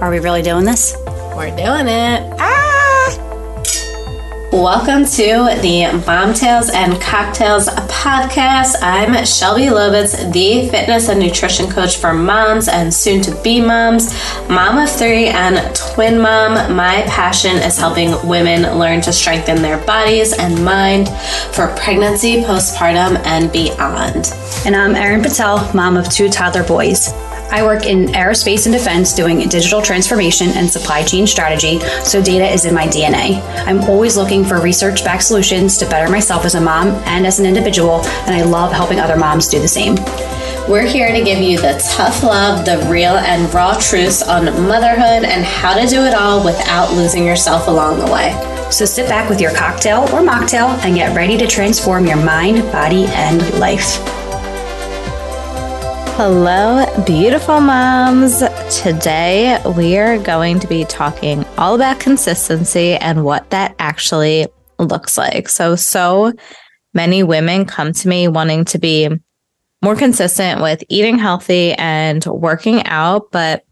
Are we really doing this? We're doing it. Ah! Welcome to the Mom Tales and Cocktails podcast. I'm Shelby Lovitz, the fitness and nutrition coach for moms and soon to be moms, mom of three, and twin mom. My passion is helping women learn to strengthen their bodies and mind for pregnancy, postpartum, and beyond. And I'm Erin Patel, mom of two toddler boys. I work in aerospace and defense doing digital transformation and supply chain strategy, so data is in my DNA. I'm always looking for research backed solutions to better myself as a mom and as an individual, and I love helping other moms do the same. We're here to give you the tough love, the real and raw truths on motherhood and how to do it all without losing yourself along the way. So sit back with your cocktail or mocktail and get ready to transform your mind, body, and life. Hello, beautiful moms. Today we are going to be talking all about consistency and what that actually looks like. So, so many women come to me wanting to be more consistent with eating healthy and working out, but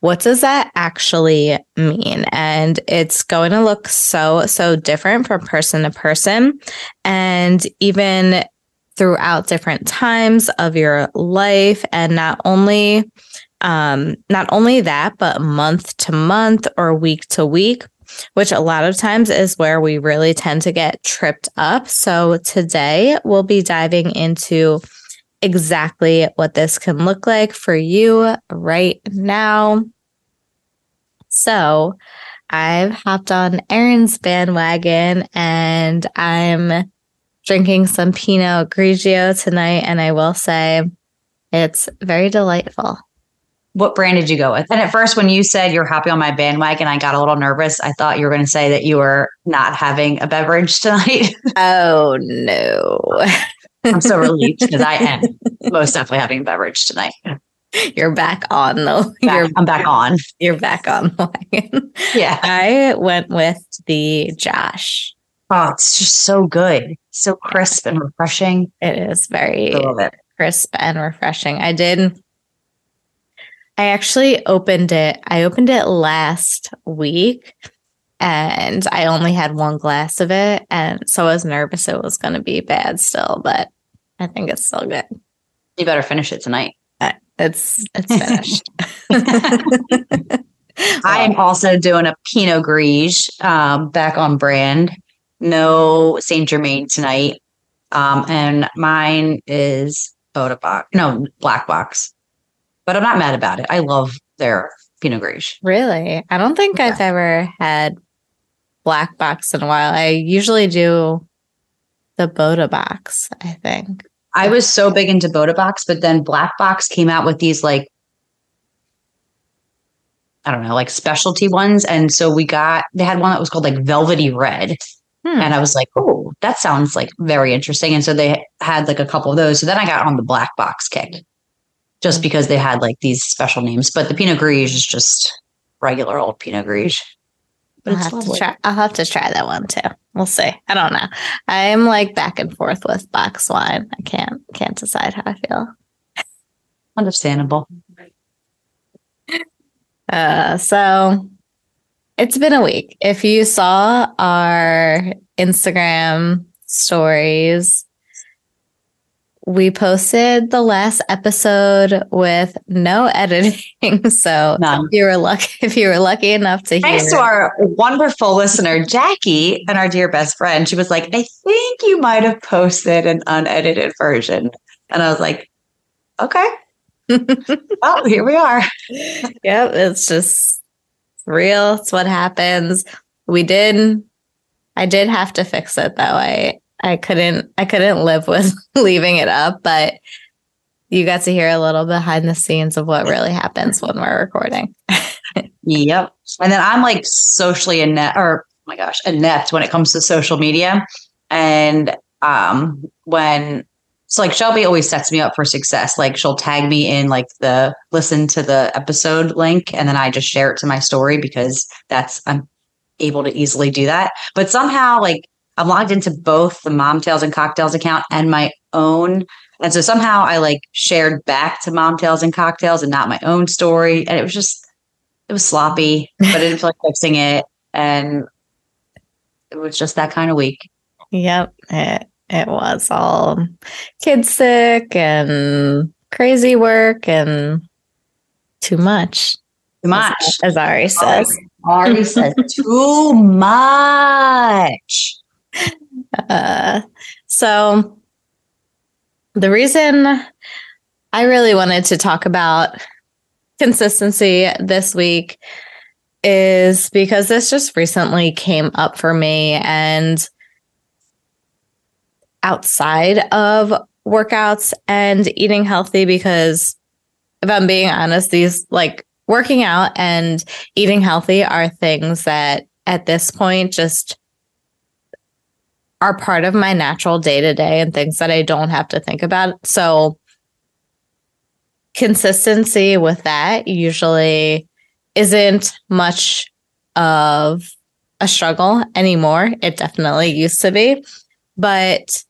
what does that actually mean? And it's going to look so, so different from person to person. And even throughout different times of your life. And not only um, not only that but month to month or week to week which a lot of times is where we really tend to get tripped up. So today we'll be diving into exactly what this can look like for you right now. So I've hopped on Erin's bandwagon and I'm drinking some Pinot Grigio tonight, and I will say it's very delightful. What brand did you go with? And at first, when you said you're happy on my bandwagon, I got a little nervous. I thought you were going to say that you were not having a beverage tonight. oh, no. I'm so relieved because I am most definitely having a beverage tonight. You're back on though. Back, you're, I'm back on. You're back on the wagon. Yeah. I went with the Josh. Oh, it's just so good. So crisp and refreshing. It is very it. crisp and refreshing. I did I actually opened it. I opened it last week and I only had one glass of it. And so I was nervous it was going to be bad still, but I think it's still good. You better finish it tonight. Uh, it's it's finished. I am also doing a Pinot Gris um, back on brand no Saint Germain tonight. Um, and mine is Bota Box. No, Black Box. But I'm not mad about it. I love their Pinot Gris. Really? I don't think yeah. I've ever had Black Box in a while. I usually do the Bota Box, I think. I was so big into Bota Box, but then Black Box came out with these like I don't know, like specialty ones. And so we got they had one that was called like velvety red. Hmm. And I was like, oh, that sounds like very interesting. And so they had like a couple of those. So then I got on the black box kick just hmm. because they had like these special names. But the Pinot Gris is just regular old Pinot Gris. But I'll have to try. I'll have to try that one too. We'll see. I don't know. I'm like back and forth with box wine. I can't can't decide how I feel. Understandable. Uh, so it's been a week. If you saw our Instagram stories, we posted the last episode with no editing. So None. if you were lucky, if you were lucky enough to hear, thanks to our wonderful listener Jackie and our dear best friend, she was like, "I think you might have posted an unedited version," and I was like, "Okay." well, here we are. yep, it's just real. It's what happens. We did. I did have to fix it though. I I couldn't I couldn't live with leaving it up, but you got to hear a little behind the scenes of what really happens when we're recording. yep. And then I'm like socially inept or oh my gosh, inept when it comes to social media. And um when so like Shelby always sets me up for success. Like she'll tag me in like the listen to the episode link and then I just share it to my story because that's I'm able to easily do that. But somehow like I'm logged into both the Mom Tales and Cocktails account and my own. And so somehow I like shared back to Mom Tales and Cocktails and not my own story. And it was just it was sloppy, but I didn't feel like fixing it. And it was just that kind of week. Yep. It was all kids sick and crazy work and too much. Too much. As, as Ari says. Ari says too much. Uh, so the reason I really wanted to talk about consistency this week is because this just recently came up for me and outside of workouts and eating healthy because if I'm being honest, these like working out and eating healthy are things that at this point just are part of my natural day to day and things that I don't have to think about. So, consistency with that usually isn't much of a struggle anymore. It definitely used to be, but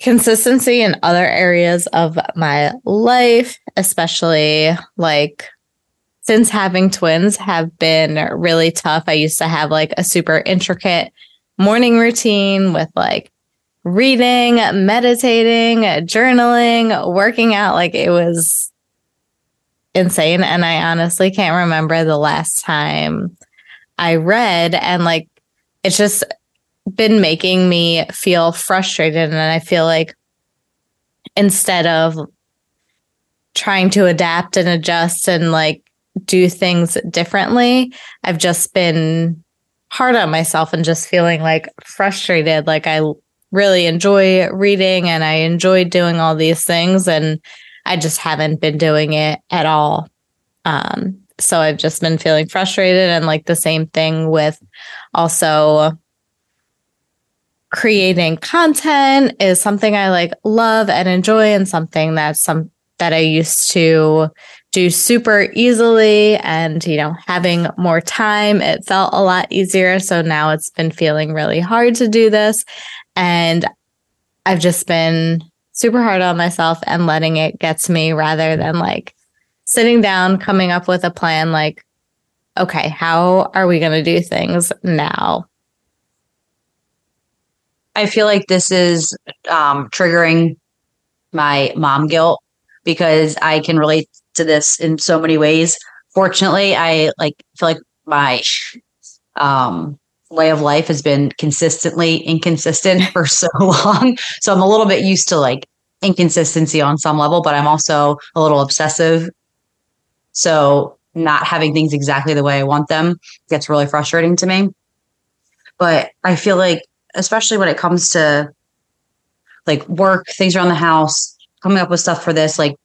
consistency in other areas of my life, especially like since having twins, have been really tough. I used to have like a super intricate morning routine with like reading, meditating, journaling, working out. Like it was insane. And I honestly can't remember the last time I read. And like it's just been making me feel frustrated. And I feel like instead of trying to adapt and adjust and like do things differently, I've just been hard on myself and just feeling like frustrated. Like I really enjoy reading and I enjoy doing all these things and I just haven't been doing it at all. Um, so I've just been feeling frustrated and like the same thing with also creating content is something I like love and enjoy and something that's some that I used to do super easily and you know having more time it felt a lot easier. So now it's been feeling really hard to do this. And I've just been super hard on myself and letting it get to me rather than like sitting down coming up with a plan like okay how are we going to do things now I feel like this is um, triggering my mom guilt because I can relate to this in so many ways. Fortunately, I like feel like my um, way of life has been consistently inconsistent for so long. So I'm a little bit used to like inconsistency on some level, but I'm also a little obsessive. So not having things exactly the way I want them gets really frustrating to me. But I feel like especially when it comes to like work, things around the house, coming up with stuff for this, like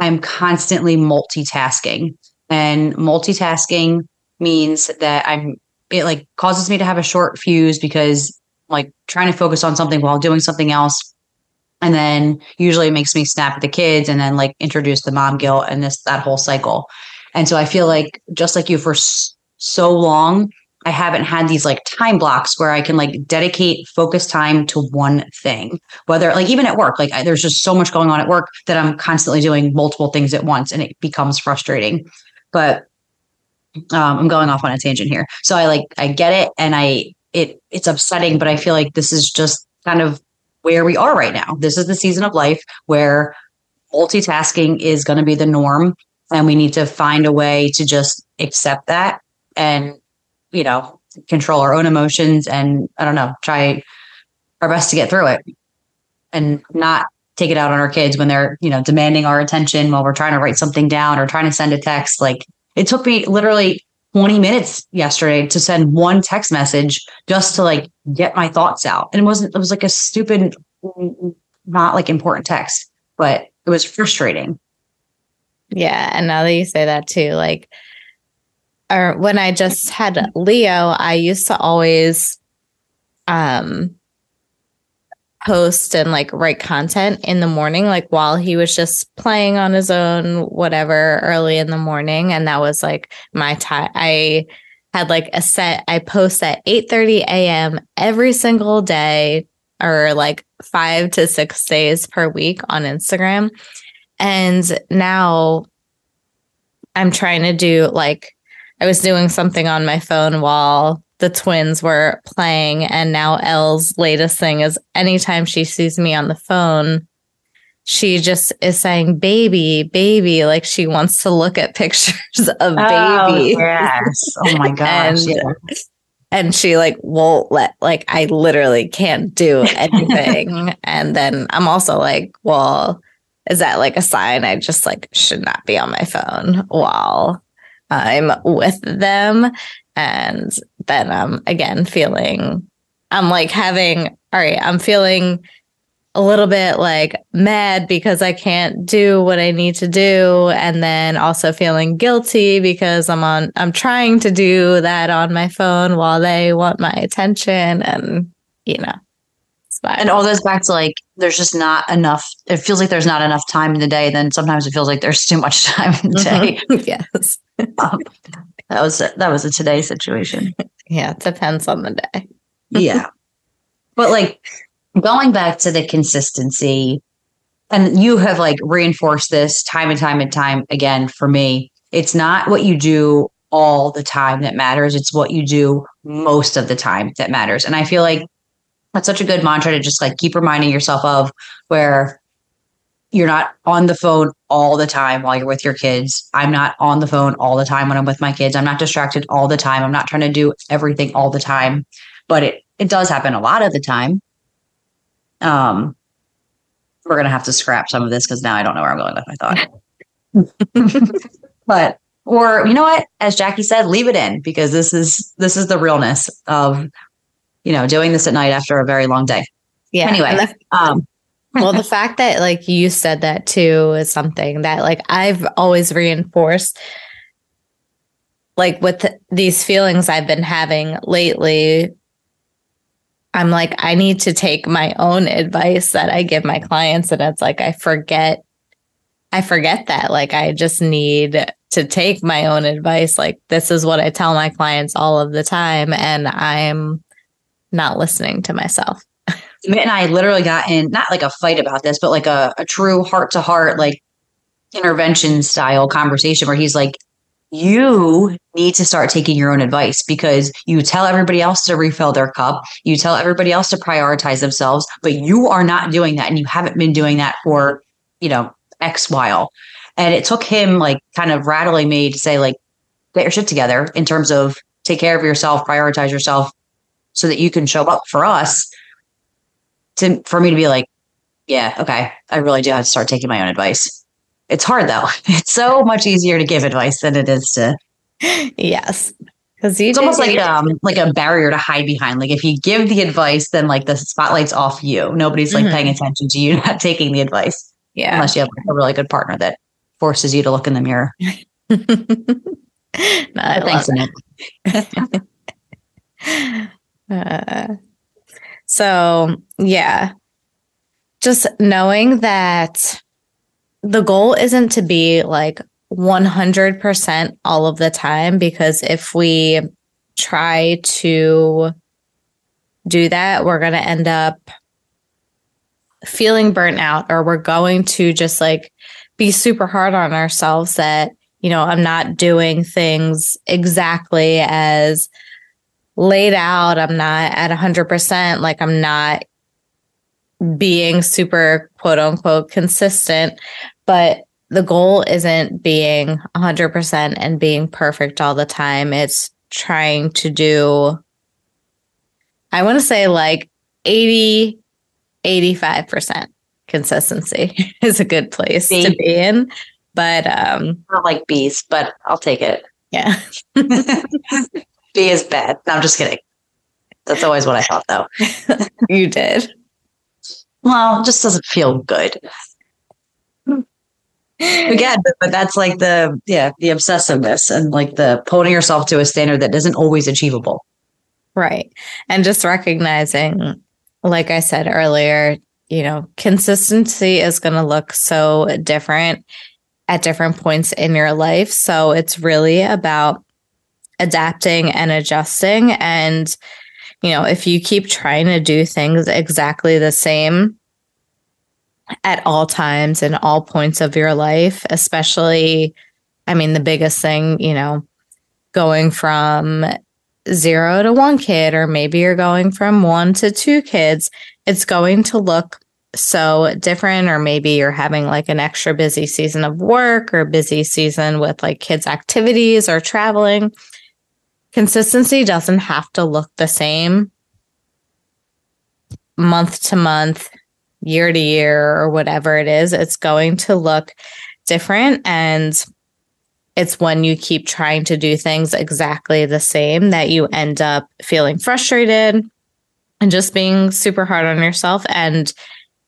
I'm constantly multitasking. And multitasking means that I'm it like causes me to have a short fuse because like trying to focus on something while doing something else and then usually it makes me snap at the kids and then like introduce the mom guilt and this that whole cycle and so i feel like just like you for so long I haven't had these like time blocks where I can like dedicate focus time to one thing. Whether like even at work, like I, there's just so much going on at work that I'm constantly doing multiple things at once and it becomes frustrating. But um, I'm going off on a tangent here. So I like I get it and I it it's upsetting, but I feel like this is just kind of where we are right now. This is the season of life where multitasking is going to be the norm and we need to find a way to just accept that and you know, control our own emotions and I don't know, try our best to get through it and not take it out on our kids when they're, you know, demanding our attention while we're trying to write something down or trying to send a text. Like it took me literally 20 minutes yesterday to send one text message just to like get my thoughts out. And it wasn't, it was like a stupid, not like important text, but it was frustrating. Yeah. And now that you say that too, like or when I just had Leo, I used to always um post and like write content in the morning like while he was just playing on his own whatever early in the morning and that was like my time I had like a set I post at 8 30 a.m. every single day or like five to six days per week on Instagram. And now I'm trying to do like I was doing something on my phone while the twins were playing and now Elle's latest thing is anytime she sees me on the phone she just is saying baby baby like she wants to look at pictures of Oh, baby yes. Oh my gosh. And- yeah. and she like won't let like I literally can't do anything. and then I'm also like, well, is that like a sign I just like should not be on my phone while I'm with them? And then I'm again feeling I'm like having all right, I'm feeling a little bit like mad because I can't do what I need to do and then also feeling guilty because I'm on I'm trying to do that on my phone while they want my attention and you know. And all goes back to like, there's just not enough. It feels like there's not enough time in the day. Then sometimes it feels like there's too much time in the day. Mhm. yes. Um, that was that was a today situation. Yeah, it depends on the day. yeah. But like going back to the consistency, and you have like reinforced this time and time and time again for me. It's not what you do all the time that matters. It's what you do most of the time that matters. And I feel like that's such a good mantra to just like keep reminding yourself of where you're not on the phone all the time while you're with your kids. I'm not on the phone all the time when I'm with my kids. I'm not distracted all the time. I'm not trying to do everything all the time. But it it does happen a lot of the time. Um we're gonna have to scrap some of this because now I don't know where I'm going with my thought. but or you know what? As Jackie said, leave it in because this is this is the realness of you know doing this at night after a very long day. Yeah. Anyway. Um well, the fact that like you said that too is something that like I've always reinforced like with th- these feelings I've been having lately I'm like I need to take my own advice that I give my clients and it's like I forget I forget that like I just need to take my own advice like this is what I tell my clients all of the time and I'm not listening to myself. Mitt and I literally got in not like a fight about this, but like a, a true heart to heart, like intervention style conversation where he's like, You need to start taking your own advice because you tell everybody else to refill their cup, you tell everybody else to prioritize themselves, but you are not doing that and you haven't been doing that for, you know, X while. And it took him like kind of rattling me to say, like, get your shit together in terms of take care of yourself, prioritize yourself so that you can show up for us to for me to be like, yeah, okay, I really do have to start taking my own advice. It's hard though. It's so much easier to give advice than it is to. Yes. You It's almost like um like a barrier to hide behind. Like if you give the advice, then like the spotlight's off you. Nobody's like Mhm. paying attention to you not taking the advice yeah. unless you have like, a really good partner that forces you to look in the mirror. no, I But love thanks, Annette. Uh, so, yeah, just knowing that the goal isn't to be like 100% all of the time, because if we try to do that, we're going to end up feeling burnt out, or we're going to just like be super hard on ourselves that, you know, I'm not doing things exactly as laid out. I'm not at 100%. Like I'm not being super quote unquote consistent. But the goal isn't being 100% and being perfect all the time. It's trying to do, I want to say like 80, 85% consistency is a good place to be in. But um, don't like bees, but I'll take it. yeah. B as bad. No, I'm just kidding. That's always what I thought though. you did. Well, it just doesn't feel good. Again, but- but that's like the yeah, the obsessiveness and like the holding yourself to a standard that isn't always achievable. Right. And just recognizing, like I said earlier, you know, consistency is going to look so different at different points in your life. So it's really about adapting and adjusting. And, you know, if you keep trying to do things exactly the same at all times and all points of your life, especially I mean, the biggest thing, you know, going from zero to one kid, or maybe you're going from one to two kids, it's going to look so different. Or maybe you're having like an extra busy season of work or busy season with like kids' activities or traveling. Consistency doesn't have to look the same month to month, year to year, or whatever it is. It's going to look different. And it's when you keep trying to do things exactly the same that you end up feeling frustrated and just being super hard on yourself. And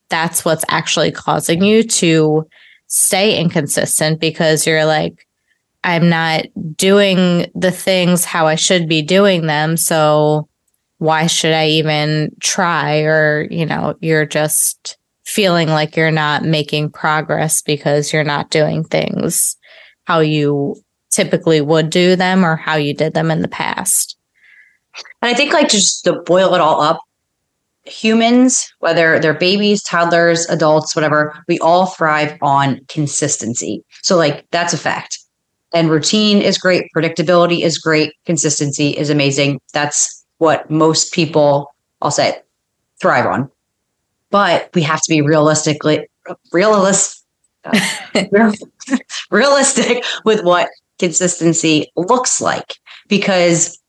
that's what's actually causing you to stay inconsistent because you're like, I'm not doing the things how I should be doing them. So why should I even try? Or, you know, you're just feeling like you're not making progress because you're not doing things how you typically would do them or how you did them in the past. And I think like just to boil it all up, humans, whether they're babies, toddlers, adults, whatever, we all thrive on consistency. So like that's a fact. And routine is great, predictability is great, consistency is amazing. That's what most people, I'll say, thrive on. But we have to be realistically realist realistic with what consistency looks like because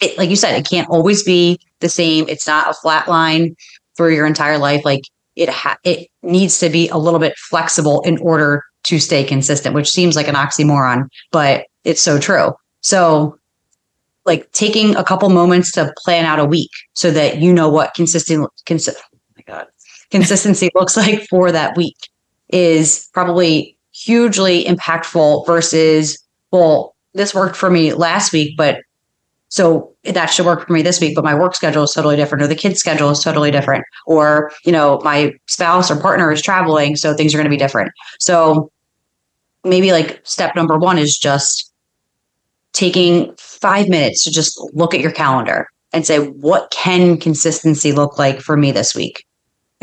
it, like you said, it can't always be the same. It's not a flat line for your entire life. Like it, ha- it needs to be a little bit flexible in order to stay consistent, which seems like an oxymoron, but it's so true. So, like taking a couple moments to plan out a week so that you know what consistent, consi- oh my God, consistency looks like for that week is probably hugely impactful versus, well, this worked for me last week, but so that should work for me this week, but my work schedule is totally different, or the kid's schedule is totally different, or, you know, my spouse or partner is traveling, so things are going to be different. So maybe like step number one is just taking five minutes to just look at your calendar and say, what can consistency look like for me this week?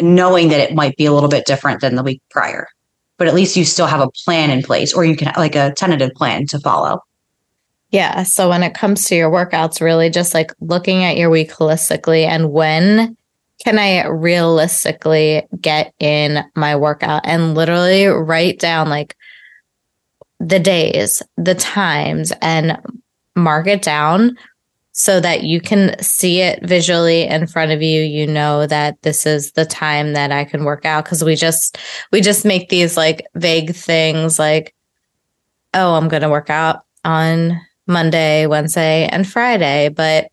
knowing that it might be a little bit different than the week prior. But at least you still have a plan in place, or you can like a tentative plan to follow. Yeah. So when it comes to your workouts, really just like looking at your week holistically and when can I realistically get in my workout and literally write down like the days, the times, and mark it down so that you can see it visually in front of you. You know that this is the time that i can work out because we just we just make these like vague things like oh i'm going to work out on monday wednesday and friday but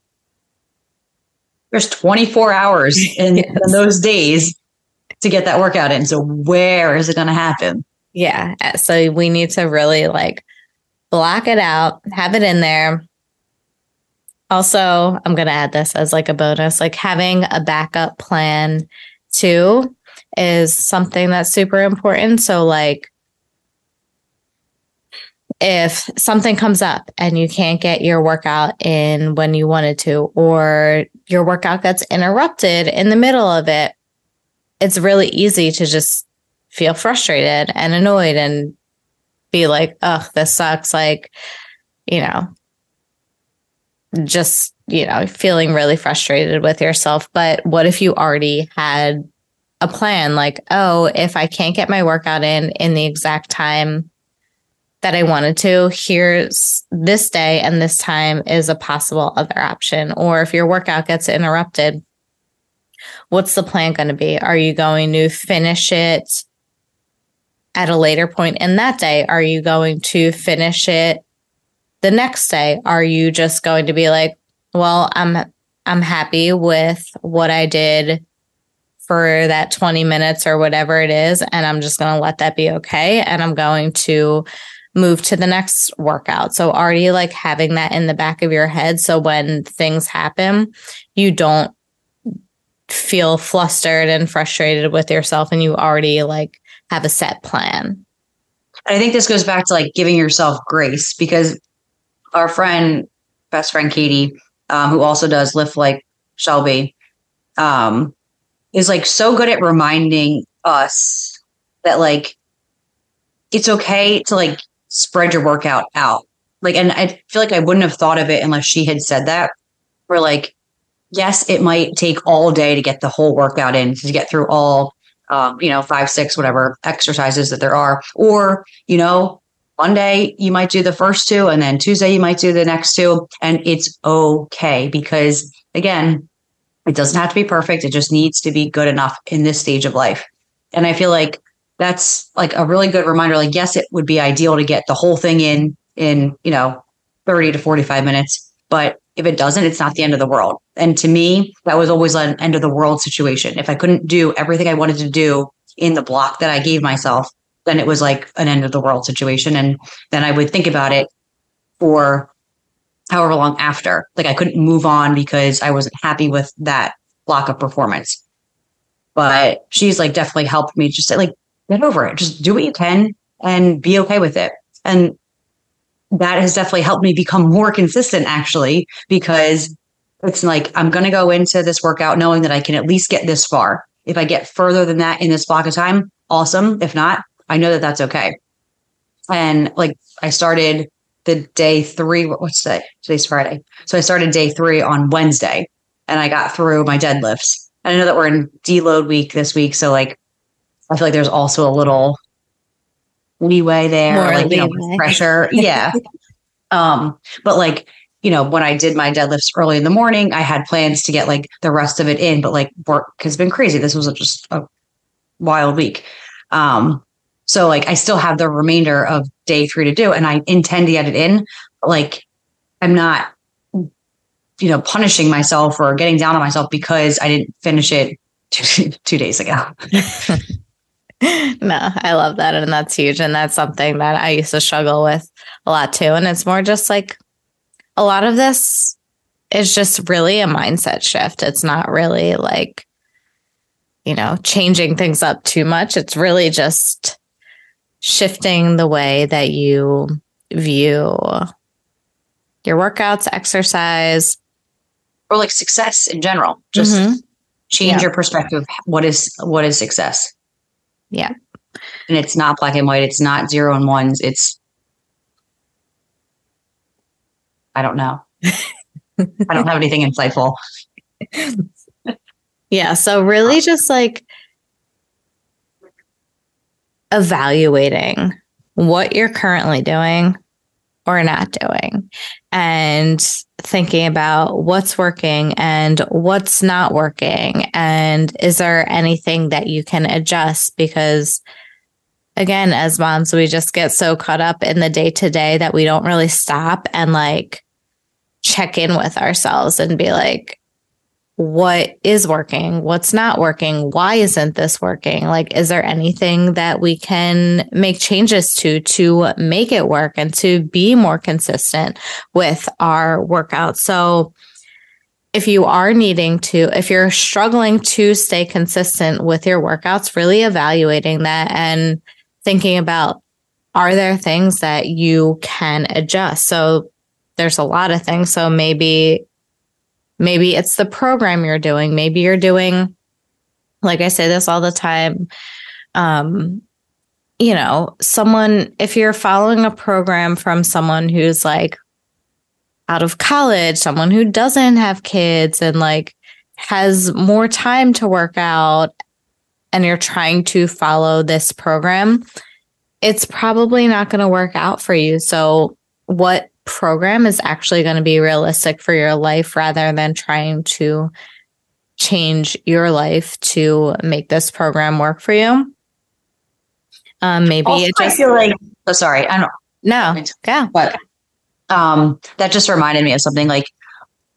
there's 24 hours in, yes. in those days to get that workout in. So where is it going to happen yeah uh, so we need to really like block it out have it in there also, I'm going to add this as like a bonus like having a backup plan too is something that's super important. So, like, if something comes up and you can't get your workout in when you wanted to, or your workout gets interrupted in the middle of it, it's really easy to just feel frustrated and annoyed and be like, oh, this sucks. Like, you know, just, you know, feeling really frustrated with yourself. But what if you already had a plan like, oh, if I can't get my workout in in the exact time that I wanted to, here's this day and this time is a possible other option. Or if your workout gets interrupted, what's the plan going to be? Are you going to finish it at a later point in that day? Are you going to finish it the next day are you just going to be like well i'm i'm happy with what i did for that 20 minutes or whatever it is and i'm just going to let that be okay and i'm going to move to the next workout so already like having that in the back of your head so when things happen you don't feel flustered and frustrated with yourself and you already like have a set plan I think this goes back to like giving yourself grace because our friend, best friend Katie, um, who also does lift like Shelby, um, is like so good at reminding us that like it's okay to like spread your workout out. Like, and I feel like I wouldn't have thought of it unless she had said that. Where like, yes, it might take all day to get the whole workout in to get through all, um, you know, five, six, whatever exercises that there are. Or, you know, Monday you might do the first two, and then Tuesday you might do the next two. And it's okay because, again, it doesn't have to be perfect. It just needs to be good enough in this stage of life. And I feel like that's like a really good reminder. Like, yes, it would be ideal to get the whole thing in in, you know, 30 to 45 minutes. But if it doesn't, it's not the end of the world. And to me, that was always an end of the world situation. If I couldn't do everything I wanted to do in the block that I gave myself, then it was like an end of the world situation. And then I would think about it for however long after. Like I couldn't move on because I wasn't happy with that block of performance. But she's like definitely helped me just say, like, get over it. Just do what you can and be okay with it. And that has definitely helped me become more consistent actually, because it's like I'm going to go into this workout knowing that I can at least get this far. If I get further than that in this block of time, awesome. If not, I know that that's okay. And like I started the day three, what's today? Today's Friday. So I started day three on Wednesday and I got through my deadlifts. And I know that we're in deload week this week. So like I feel like there's also a little leeway there, More like leeway. you know, pressure. yeah. um, but like, you know, when I did my deadlifts early in the morning, I had plans to get like the rest of it in, but like work has been crazy. This was just a wild week. Um, so like I still have the remainder of day three to do, and I intend to get it in. Like I'm not, you know, punishing myself or getting down on myself because I didn't finish it two, two days ago. no, I love that. And that's huge. And that's something that I used to struggle with a lot too. And it's more just like a lot of this is just really a mindset shift. It's not really like, you know, changing things up too much. It's really just shifting the way that you view your workouts, exercise, or like success in general. Just mm-hmm. change yeah. your perspective. What is what is success? Yeah. And it's not black and white. It's not zero and ones. It's I don't know. I don't have anything insightful. yeah. So really just like evaluating what you're currently doing or not doing and thinking about what's working and what's not working and is there anything that you can adjust? Because again as moms we just get so caught up in the day to day that we don't really stop and like check in with ourselves and be like what is working, what's not working, why isn't this working? Like, is there anything that we can make changes to to make it work and to be more consistent with our workouts? So, if you are needing to, if you're struggling to stay consistent with your workouts, really evaluating that and thinking about are there things that you can adjust? So, there's a lot of things. So, maybe Maybe it's the program you're doing. Maybe you're doing, like I say this all the time. Um, you know, someone, if you're following a program from someone who's like out of college, someone who doesn't have kids and like has more time to work out, and you're trying to follow this program, it's probably not going to work out for you. So, what program is actually going to be realistic for your life rather than trying to change your life to make this program work for you. Um, maybe also, it just I feel like oh sorry, I don't no, yeah, but um, that just reminded me of something like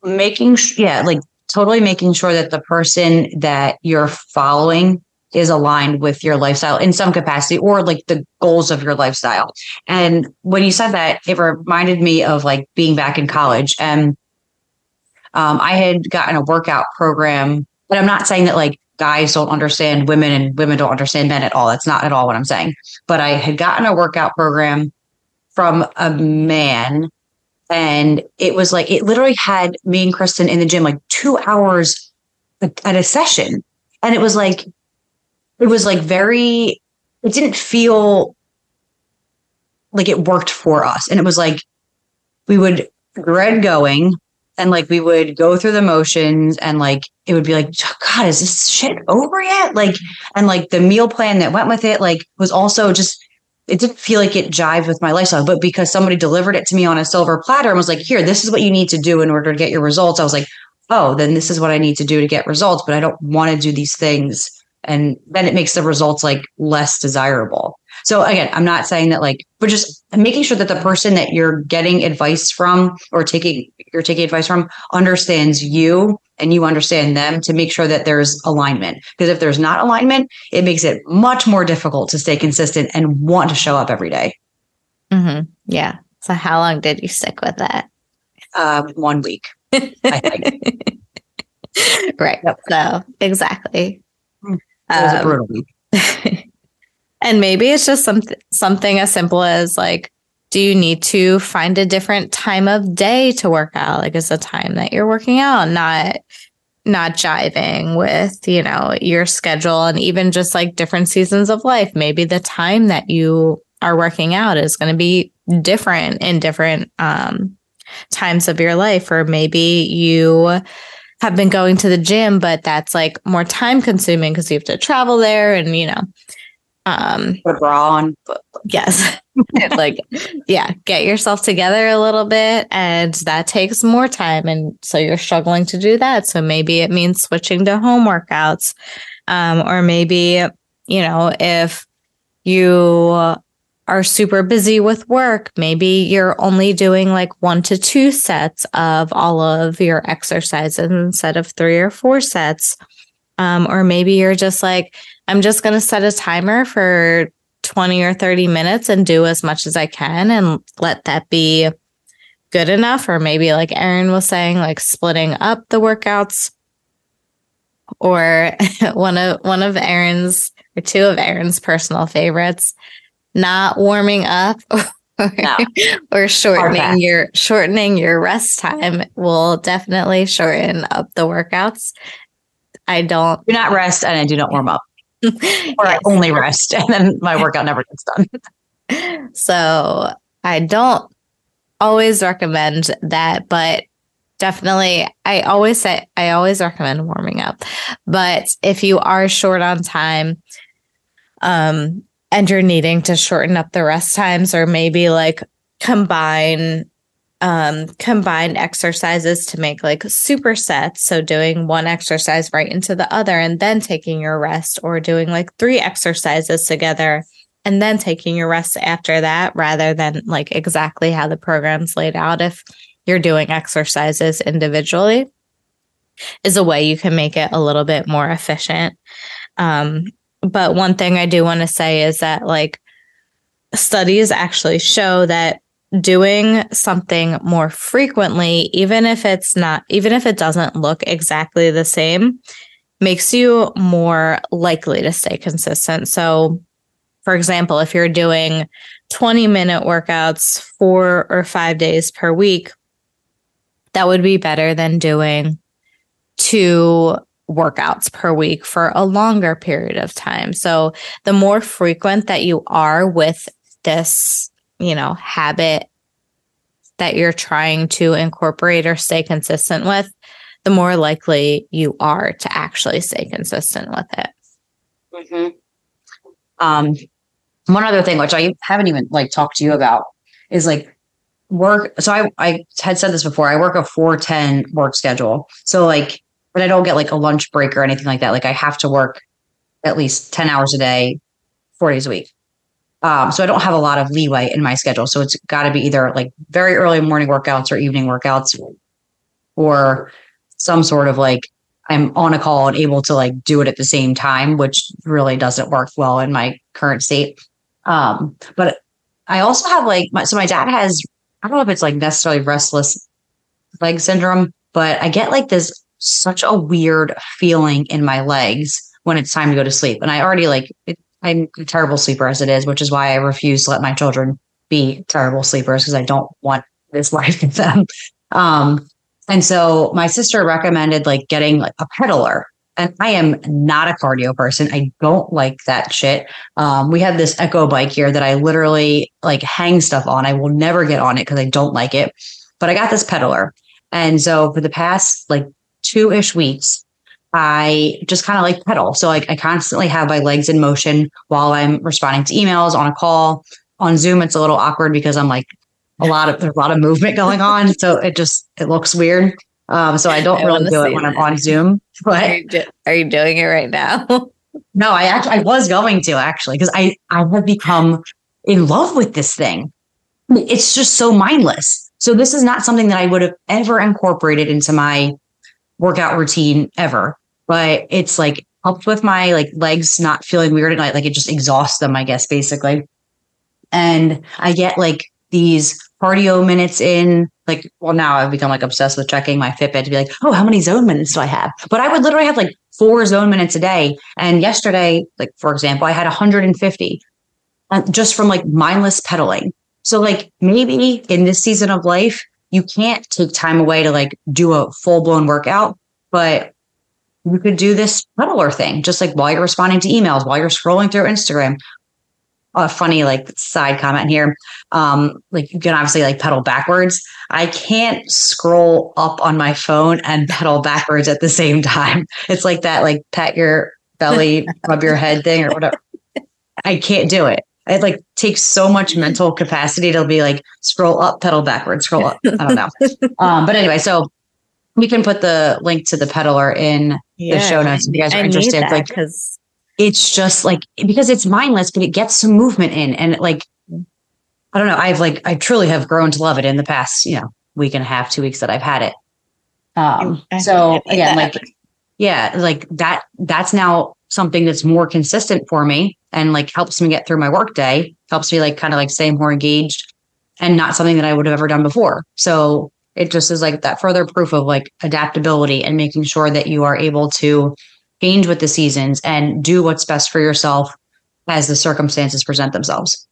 making yeah, like totally making sure that the person that you're following is aligned with your lifestyle in some capacity or like the goals of your lifestyle. And when you said that, it reminded me of like being back in college. And um, I had gotten a workout program, but I'm not saying that like guys don't understand women and women don't understand men at all. That's not at all what I'm saying. But I had gotten a workout program from a man. And it was like, it literally had me and Kristen in the gym like two hours at a session. And it was like, it was like very it didn't feel like it worked for us. And it was like we would dread going and like we would go through the motions and like it would be like god is this shit over yet like and like the meal plan that went with it like was also just it didn't feel like it jived with my lifestyle but because somebody delivered it to me on a silver platter and was like here this is what you need to do in order to get your results i was like oh then this is what i need to do to get results but i don't want to do these things and then it makes the results like less desirable so again, I'm not saying that like, but just making sure that the person that you're getting advice from or taking you're taking advice from understands you and you understand them to make sure that there's alignment. Because if there's not alignment, it makes it much more difficult to stay consistent and want to show up every day. Mm-hmm. Yeah. So how long did you stick with that? Um, one week, I think. right. Yep. So exactly. It was um, a brutal week. And maybe it's just something something as simple as like, do you need to find a different time of day to work out? Like is the time that you're working out not not jiving with, you know, your schedule and even just like different seasons of life. Maybe the time that you are working out is going to be different in different um, times of your life. Or maybe you have been going to the gym, but that's like more time consuming because you have to travel there and, you know, um put bra on. Yes. Like yeah get yourself together a little bit and that takes more time and so you're struggling to do that. So maybe it means switching to home workouts um or maybe you know if you are super busy with work maybe you're only doing like one to two sets of all of your exercises instead of three or four sets um or maybe you're just like I'm just going to set a timer for 20 or 30 minutes and do as much as I can and let that be good enough. Or maybe, like Erin was saying, like splitting up the workouts. Or one of one of Erin's or two of Erin's personal favorites, not warming up or, no. or shortening your shortening your rest time will definitely shorten up the workouts. I don't do not rest and I do not warm up. or yes. I only rest and then my workout never gets done. so I don't always recommend that, but definitely I always say I always recommend warming up. But if you are short on time, um, and you're needing to shorten up the rest times or maybe like combine um, combined exercises to make like supersets. So doing one exercise right into the other and then taking your rest, or doing like three exercises together and then taking your rest after that, rather than like exactly how the program's laid out. If you're doing exercises individually, is a way you can make it a little bit more efficient. Um, but one thing I do want to say is that like studies actually show that doing something more frequently, even if it's not, even if it doesn't look exactly the same, makes you more likely to stay consistent. So, for example, if you're doing 20 minute workouts four or five days per week, that would be better than doing two workouts per week for a longer period of time. So, the more frequent that you are with this you know, habit that you're trying to incorporate or stay consistent with, the more likely you are to actually stay consistent with it. Mm-hmm. Um, one other thing, which I haven't even like talked to you about, is like work. So I I had said this before. I work a four ten work schedule. So like, but I don't get like a lunch break or anything like that. Like I have to work at least ten hours a day, four days a week. Um, so I don't have a lot of leeway in my schedule. So it's got to be either like very early morning workouts or evening workouts or some sort of like I'm on a call and able to like do it at the same time, which really doesn't work well in my current state. Um, but I also have like, my, so my dad has, I don't know if it's like necessarily restless leg syndrome, but I get like this such a weird feeling in my legs when it's time to go to sleep. And I already like, it, I'm a terrible sleeper as it is, which is why I refuse to let my children be terrible sleepers because I don't want this life in them. Um, and so my sister recommended like getting like a pedaler And I am not a cardio person. I don't like that shit. Um, we have this Echo bike here that I literally like hang stuff on. I will never get on it because I don't like it. But I got this pedaler. And so for the past like two ish weeks, I just kind of like pedal. So like I constantly have my legs in motion while I'm responding to emails on a call. On Zoom, it's a little awkward because I'm like a lot of there's a lot of movement going on. So it just it looks weird. Um, so I don't I really do it when that. I'm on Zoom. But are you, do- are you doing it right now? no, I actually I was going to actually because I I have become in love with this thing. It's just so mindless. So this is not something that I would have ever incorporated into my workout routine ever. But it's like helped with my like legs not feeling weird at night. Like it just exhausts them, I guess, basically. And I get like these cardio minutes in. Like, well, now I've become like obsessed with checking my Fitbit to be like, oh, how many zone minutes do I have? But I would literally have like four zone minutes a day. And yesterday, like for example, I had 150 uh, just from like mindless pedaling. So like maybe in this season of life, you can't take time away to like do a full blown workout, but you could do this pedaler thing just like while you're responding to emails, while you're scrolling through Instagram, a funny like side comment here. Um, like you can obviously like pedal backwards. I can't scroll up on my phone and pedal backwards at the same time. It's like that like pat your belly, rub your head thing or whatever. I can't do it. It like takes so much mental capacity to be like scroll up, pedal backwards, scroll up. I don't know. um, but anyway, so we can put the link to the pedaler in yeah, the show notes if you guys are I interested. like because it's just like because it's mindless, but it gets some movement in, and like I don't know. I've like I truly have grown to love it in the past, you know, week and a half, two weeks that I've had it. Um, so again, like yeah, like that. That's now something that's more consistent for me and like helps me get through my workday. Helps me like kind of like stay more engaged, and not something that I would have ever done before. So it just is like that further proof of like adaptability and making sure that you are able to change with the seasons and do what's best for yourself as the circumstances present themselves.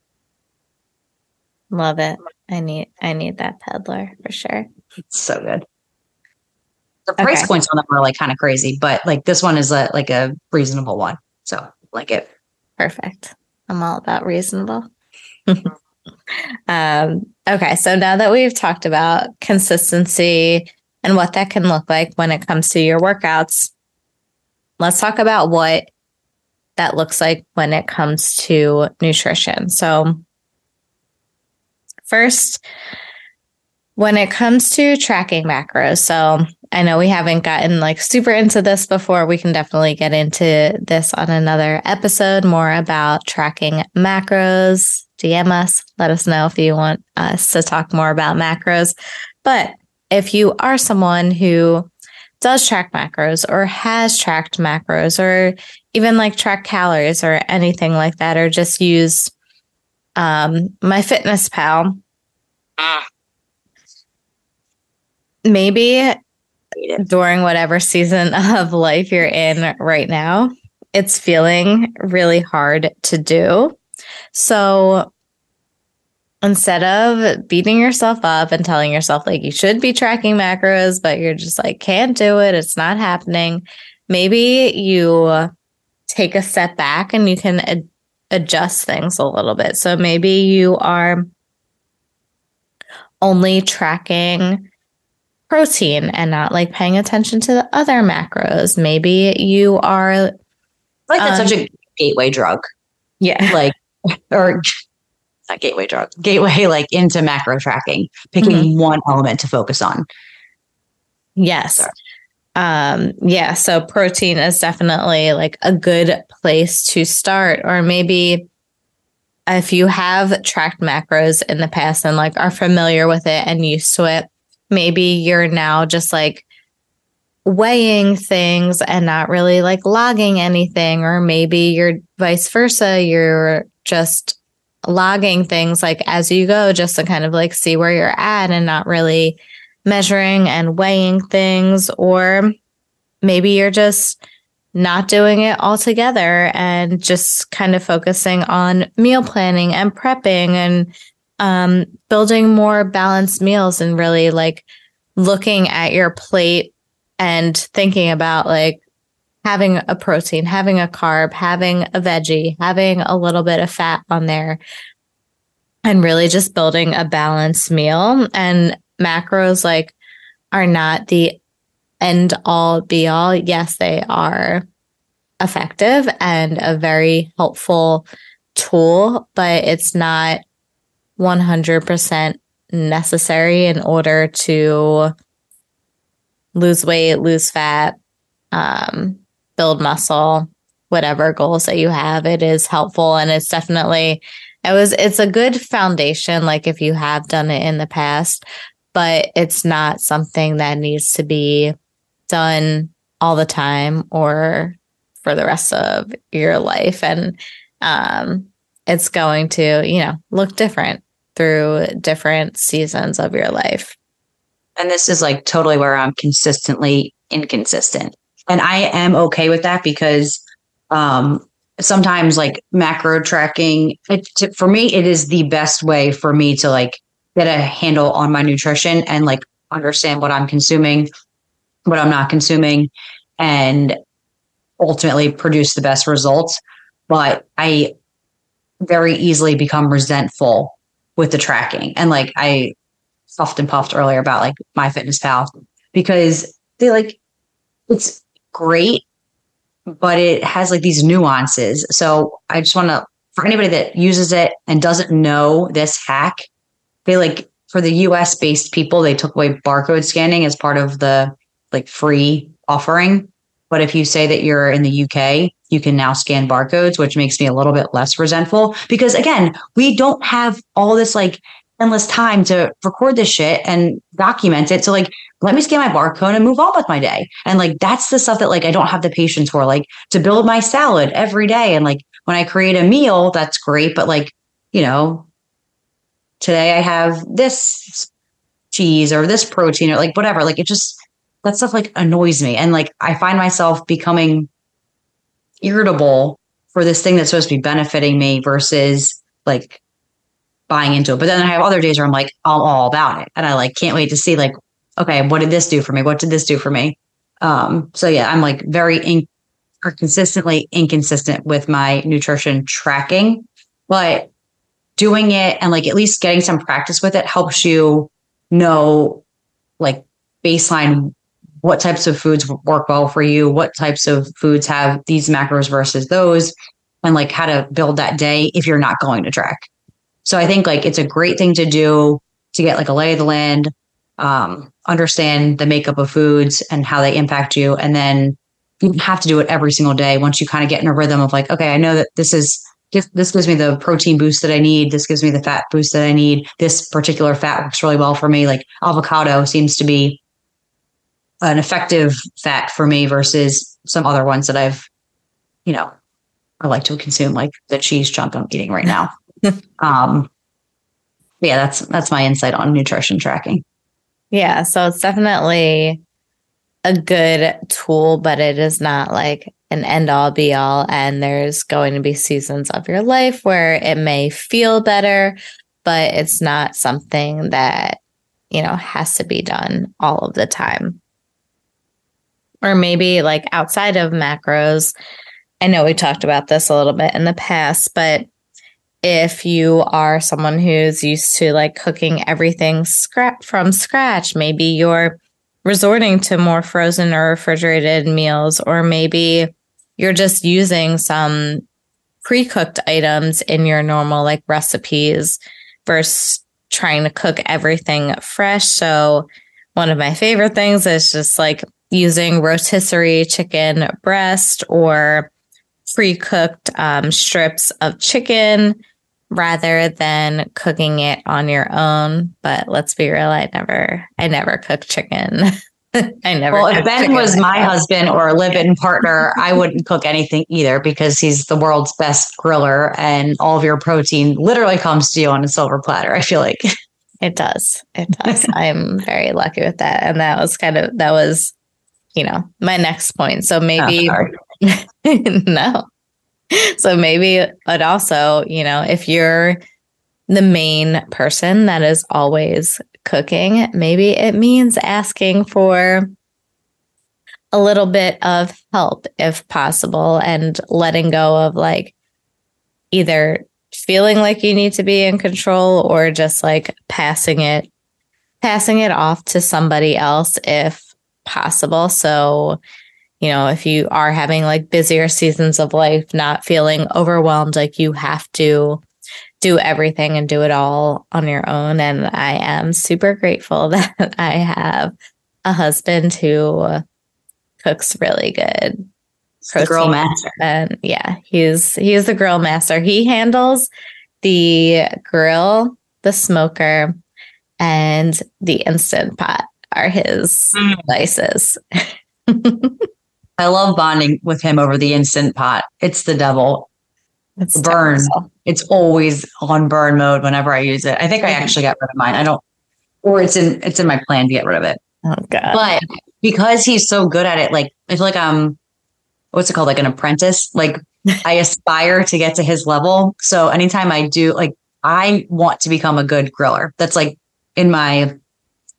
Love it. I need I need that pedaler for sure. It's so good. The price okay. points on them are like kind of crazy, but like this one is a, like a reasonable one. So like it. Perfect. I'm all about reasonable. um, okay, so now that we've talked about consistency and what that can look like when it comes to your workouts, let's talk about what that looks like when it comes to nutrition. So, first, when it comes to tracking macros, so I know we haven't gotten like super into this before. We can definitely get into this on another episode more about tracking macros. DM us, let us know if you want us to talk more about macros. But if you are someone who does track macros or has tracked macros or even like track calories or anything like that, or just use um, MyFitnessPal. Ah. Maybe during whatever season of life you're in right now, it's feeling really hard to do. So instead of beating yourself up and telling yourself like you should be tracking macros, but you're just like, can't do it, it's not happening, maybe you take a step back and you can ad- adjust things a little bit. So maybe you are only tracking protein and not like paying attention to the other macros. Maybe you are I like that's um, such a gateway drug. Yeah. Like or not gateway drug, gateway like into macro tracking, picking mm-hmm. one element to focus on. Yes. Sorry. Um, yeah. So protein is definitely like a good place to start, or maybe if you have tracked macros in the past and like are familiar with it and used to it, maybe you're now just like weighing things and not really like logging anything, or maybe you're vice versa. You're just logging things like as you go just to kind of like see where you're at and not really measuring and weighing things or maybe you're just not doing it altogether and just kind of focusing on meal planning and prepping and um, building more balanced meals and really like looking at your plate and thinking about like having a protein, having a carb, having a veggie, having a little bit of fat on there, and really just building a balanced meal. And macros like are not the end all be all. Yes, they are effective and a very helpful tool, but it's not 100% necessary in order to lose weight, lose fat, um, build muscle, whatever goals that you have. It is helpful and it's definitely it was it's a good foundation like if you have done it in the past, but it's not something that needs to be done all the time or for the rest of your life and um it's going to, you know, look different through different seasons of your life. And this is like totally where I'm consistently inconsistent. And I am okay with that because um, sometimes like macro tracking, it, to, for me, it is the best way for me to like get a handle on my nutrition and like understand what I'm consuming, what I'm not consuming, and ultimately produce the best results. But I very easily become resentful with the tracking. And like I puffed and puffed earlier about like MyFitnessPal because they like it's great, but it has like these nuances. So I just want to for anybody that uses it and doesn't know this hack, they like for the US based people, they took away barcode scanning as part of the like free offering. But if you say that you're in the UK, you can now scan barcodes, which makes me a little bit less resentful because again, we don't have all this like endless time to record this shit and document it. So like, let me scan my barcode and move on with my day. And like, that's the stuff that like I don't have the patience for, like to build my salad every day. And like when I create a meal, that's great. But like, you know, today I have this cheese or this protein or like whatever. Like it just that stuff like annoys me. And like I find myself becoming irritable for this thing that's supposed to be benefiting me versus like buying into it. But then I have other days where I'm like, I'm all about it. And I like can't wait to see like, okay, what did this do for me? What did this do for me? Um, so yeah, I'm like very in- or consistently inconsistent with my nutrition tracking, but doing it and like at least getting some practice with it helps you know like baseline what types of foods work well for you, what types of foods have these macros versus those, and like how to build that day if you're not going to track. So I think like it's a great thing to do to get like a lay of the land, um, understand the makeup of foods and how they impact you. And then you have to do it every single day once you kind of get in a rhythm of like, okay, I know that this is this gives me the protein boost that I need. This gives me the fat boost that I need. This particular fat works really well for me. Like avocado seems to be an effective fat for me versus some other ones that I've, you know, I like to consume, like the cheese chunk I'm eating right now. um, yeah, that's that's my insight on nutrition tracking. Yeah, so it's definitely a good tool, but it is not like an end all be all. And there's going to be seasons of your life where it may feel better, but it's not something that, you know, has to be done all of the time or maybe like outside of macros. I know we talked about this a little bit in the past, but if you are someone who's used to like cooking everything scrap from scratch, maybe you're resorting to more frozen or refrigerated meals, or maybe you're just using some pre-cooked items in your normal like recipes versus trying to cook everything fresh. So one of my favorite things is just like using rotisserie chicken breast or pre cooked um, strips of chicken rather than cooking it on your own. But let's be real, I never, I never cook chicken. I never. Well, if Ben was my husband or a live-in partner, I wouldn't cook anything either because he's the world's best griller, and all of your protein literally comes to you on a silver platter. I feel like it does. It does. I'm very lucky with that, and that was kind of that was you know, my next point. So oh, maybe no. So maybe it also, you know, if you're the main person that is always cooking, maybe it means asking for a little bit of help if possible and letting go of like either feeling like you need to be in control or just like passing it passing it off to somebody else if possible so you know if you are having like busier seasons of life not feeling overwhelmed like you have to do everything and do it all on your own and i am super grateful that i have a husband who cooks really good the grill master. And yeah, he's he's the grill master. He handles the grill, the smoker, and the instant pot are his mm. vices. I love bonding with him over the instant pot. It's the devil. It's burn. Terrible. It's always on burn mode whenever I use it. I think I mm-hmm. actually got rid of mine. I don't, or it's in it's in my plan to get rid of it. Oh god! But because he's so good at it, like I feel like I'm what's it called like an apprentice like i aspire to get to his level so anytime i do like i want to become a good griller that's like in my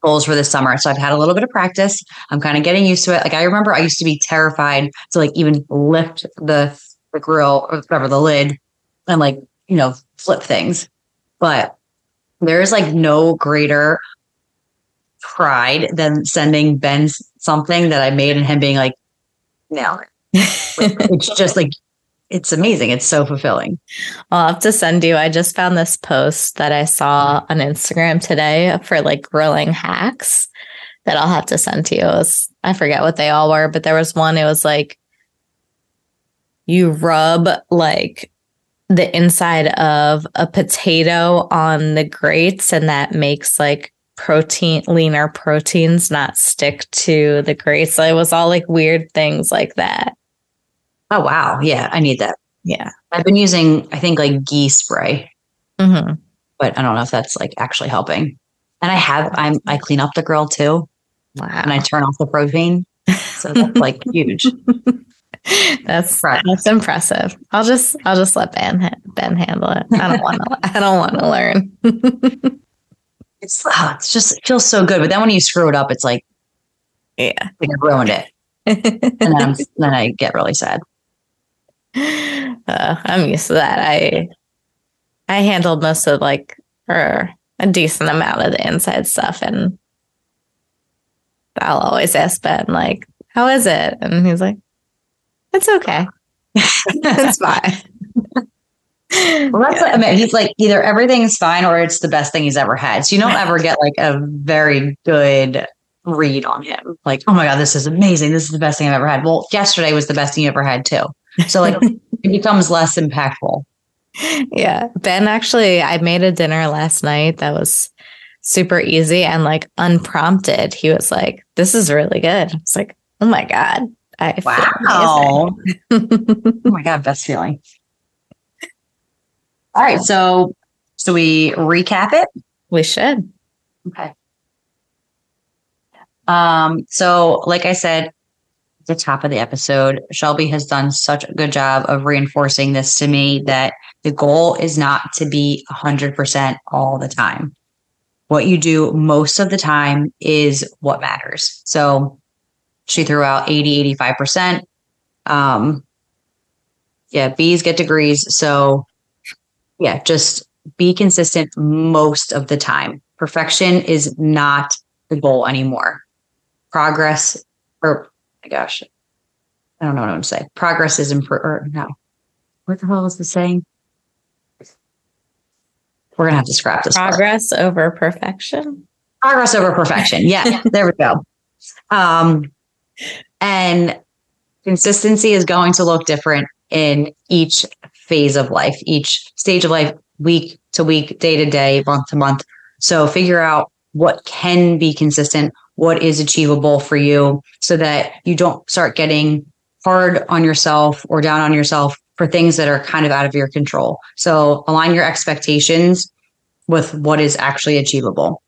goals for this summer. So i've had a little bit of practice. I'm kind of getting used to it. Like i remember i used to be terrified to like even lift the the grill or whatever the lid and like you know flip things. But there's like no greater pride than sending ben something that i made and him being like it. It's just like it's amazing. It's so fulfilling. I'll have to send you. I just found this post that I saw on Instagram today for like grilling hacks that I'll have to send to you. Was, I forget what they all were, but there was one. It was like you rub like the inside of a potato on the grates, and that makes like protein leaner proteins not stick to the grates. So it was all like weird things like that. Oh wow, yeah, I need that. Yeah, I've been using I think like ghee spray, mm-hmm. but I don't know if that's like actually helping. And I have I'm I clean up the grill too, wow. and I turn off the propane, so that's like huge. That's right. that's impressive. I'll just I'll just let Ben Ben handle it. I don't want to I don't want to learn. it's oh, it's just it feels so good, but then when you screw it up, it's like yeah, I ruined it, and then, then I get really sad. Uh, I'm used to that. I I handled most of like or a decent amount of the inside stuff, and I'll always ask Ben like, "How is it?" And he's like, "It's okay. it's fine." well, that's yeah. I mean, he's like either everything's fine or it's the best thing he's ever had. So you don't ever get like a very good read on him. Like, oh my god, this is amazing. This is the best thing I've ever had. Well, yesterday was the best thing you ever had too. So like it becomes less impactful. Yeah. Ben actually I made a dinner last night that was super easy and like unprompted. He was like, This is really good. It's like, oh my God. I wow. oh my God, best feeling. All right. So so we recap it? We should. Okay. Um, so like I said, the top of the episode, Shelby has done such a good job of reinforcing this to me that the goal is not to be 100% all the time. What you do most of the time is what matters. So she threw out 80, 85%. Um, yeah, B's get degrees. So yeah, just be consistent most of the time. Perfection is not the goal anymore. Progress or my gosh, I don't know what I'm to say. Progress is improved. No, what the hell is the saying? We're gonna have to scrap this. Progress part. over perfection. Progress over perfection. Yeah, there we go. Um, and consistency is going to look different in each phase of life, each stage of life, week to week, day to day, month to month. So figure out what can be consistent, what is achievable for you so that you don't start getting hard on yourself or down on yourself for things that are kind of out of your control. So align your expectations with what is actually achievable.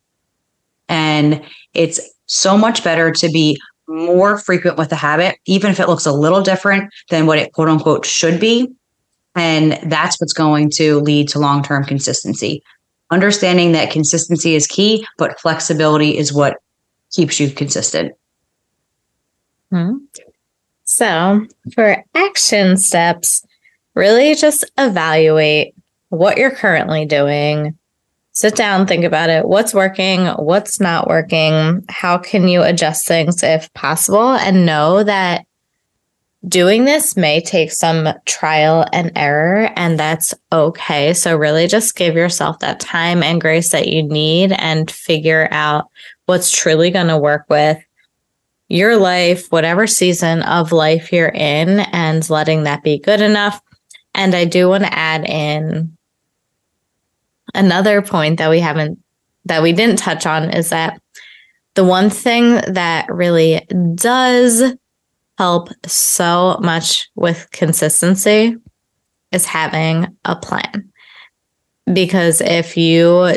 And it's so much better to be more frequent with the habit, even if it looks a little different than what it quote unquote should be. And that's what's going to lead to long term consistency. Understanding that consistency is key, but flexibility is what keeps you consistent. Mm-hmm. So, for action steps, really just evaluate what you're currently doing. Sit down, think about it. What's working? What's not working? How can you adjust things if possible? And know that doing this may take some trial and error, and that's okay. So, really just give yourself that time and grace that you need and figure out what's truly going to work with your life, whatever season of life you're in, and letting that be good enough. And I do want to add in another point that we haven't, that we didn't touch on is that the one thing that really does help so much with consistency is having a plan. Because if you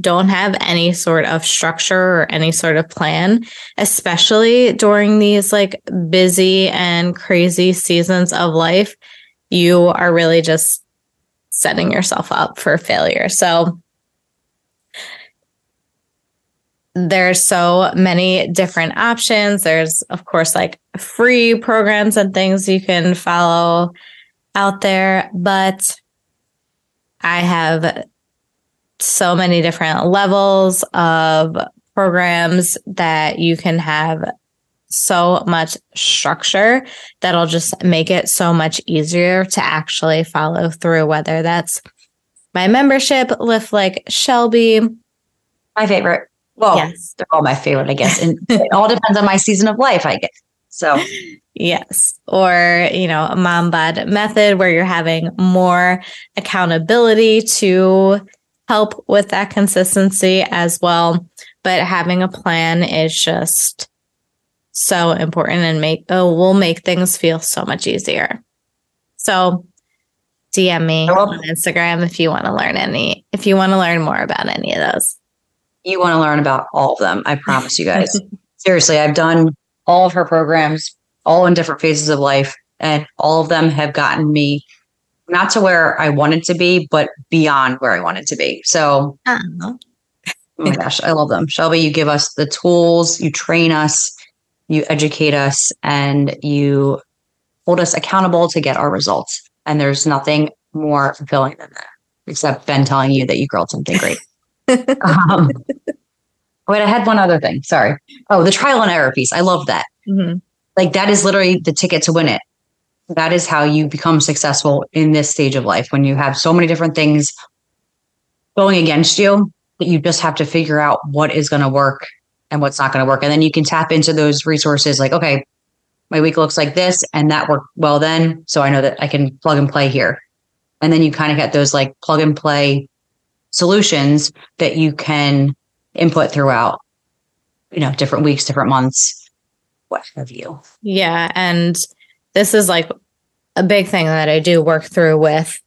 don't have any sort of structure or any sort of plan, especially during these like busy and crazy seasons of life, you are really just setting yourself up for failure. So there's so many different options. There's, of course, like free programs and things you can follow out there, but I have so many different levels of programs that you can have so much structure that'll just make it so much easier to actually follow through, whether that's my membership, Lift Like Shelby. My favorite. Well, yes. they're all my favorite, I guess. And it all depends on my season of life, I guess. So, yes. Or, you know, a mom bod method where you're having more accountability to help with that consistency as well. But having a plan is just so important and make oh, will make things feel so much easier. So DM me on Instagram if you want to learn any if you want to learn more about any of those. You want to learn about all of them. I promise you guys. Seriously, I've done all of her programs, all in different phases of life, and all of them have gotten me not to where I wanted to be, but beyond where I wanted to be. So, oh, my gosh, I love them. Shelby, you give us the tools, you train us, you educate us, and you hold us accountable to get our results. And there's nothing more fulfilling than that, except Ben telling you that you grilled something great. Um, wait, I had one other thing. Sorry. Oh, the trial and error piece. I love that. Mm-hmm. Like that is literally the ticket to win it that is how you become successful in this stage of life when you have so many different things going against you that you just have to figure out what is going to work and what's not going to work and then you can tap into those resources like okay my week looks like this and that worked well then so i know that i can plug and play here and then you kind of get those like plug and play solutions that you can input throughout you know different weeks different months what have you yeah and this is like a big thing that I do work through with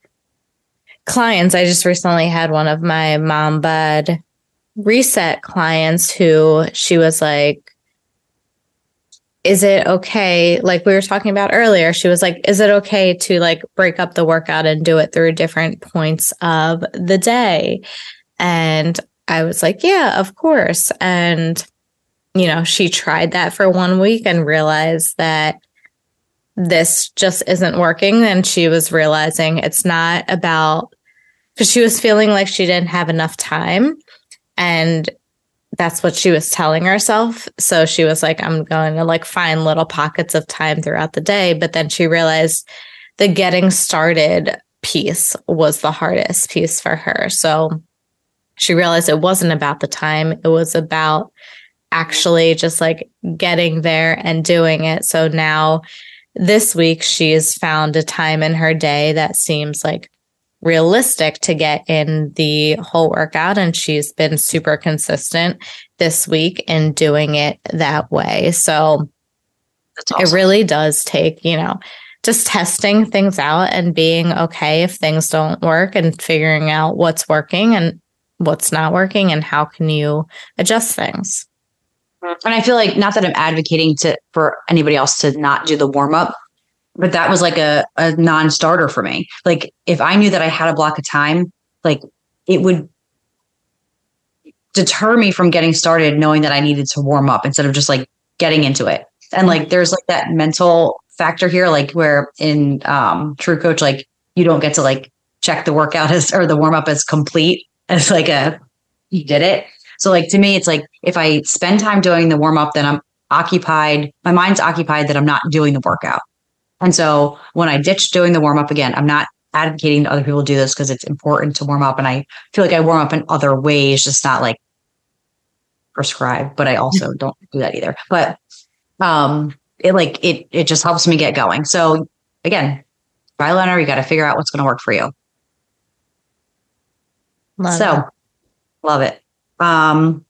clients. I just recently had one of my mom bod reset clients who she was like, is it okay? Like we were talking about earlier, she was like, is it okay to like break up the workout and do it through different points of the day? And I was like, yeah, of course. And, you know, she tried that for one week and realized that this just isn't working. And she was realizing it's not about because she was feeling like she didn't have enough time. And that's what she was telling herself. So she was like, I'm going to like find little pockets of time throughout the day. But then she realized the getting started piece was the hardest piece for her. So she realized it wasn't about the time, it was about actually just like getting there and doing it. So now this week she's found a time in her day that seems like realistic to get in the whole workout and she's been super consistent this week in doing it that way. So awesome. it really does take you know just testing things out and being okay if things don't work and figuring out what's working and what's not working and how can you adjust things. Mm-hmm. And I feel like not that I'm advocating to for anybody else to not do the warm up, but that was like a, a non-starter for me. Like if I knew that I had a block of time, like it would deter me from getting started knowing that I needed to warm up instead of just like getting into it. And like there's like that mental factor here, like where in um TrueCoach, like you don't get to like check the workout as or the warm up as complete as like a you did it. So like to me, it's like if I spend time doing the warm up, then I'm occupied. My mind's occupied that I'm not doing the workout. And so when I ditch doing the warm up again, I'm not advocating to other people do this because it's important to warm up. And I feel like I warm up in other ways, just not like prescribed, but I also don't do that either. But um it like it it just helps me get going. So again, trial and you got to figure out what's going to work for you. Love so it. love it. Um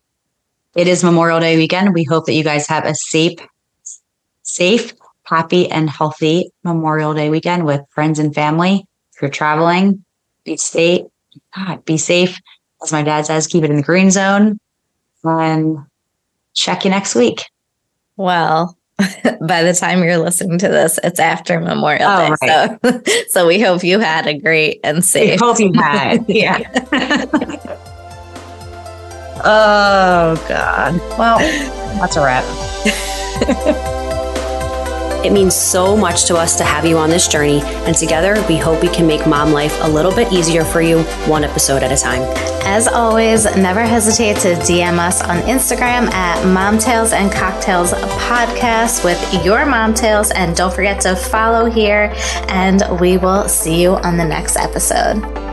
it is Memorial Day weekend. We hope that you guys have a safe, safe, happy, and healthy Memorial Day weekend with friends and family. If you're traveling, be safe. God, be safe. As my dad says, keep it in the green zone. And check you next week. Well, by the time you're listening to this, it's after Memorial Oh, Day. So, so we hope you had a great and safe. hope you had. Yeah. oh God. Well, that's a wrap. It means so much to us to have you on this journey, and together we hope we can make mom life a little bit easier for you, one episode at a time. As always, never hesitate to DM us on Instagram at Momtales and Cocktails Podcast with your mom tales. And don't forget to follow here, and we will see you on the next episode.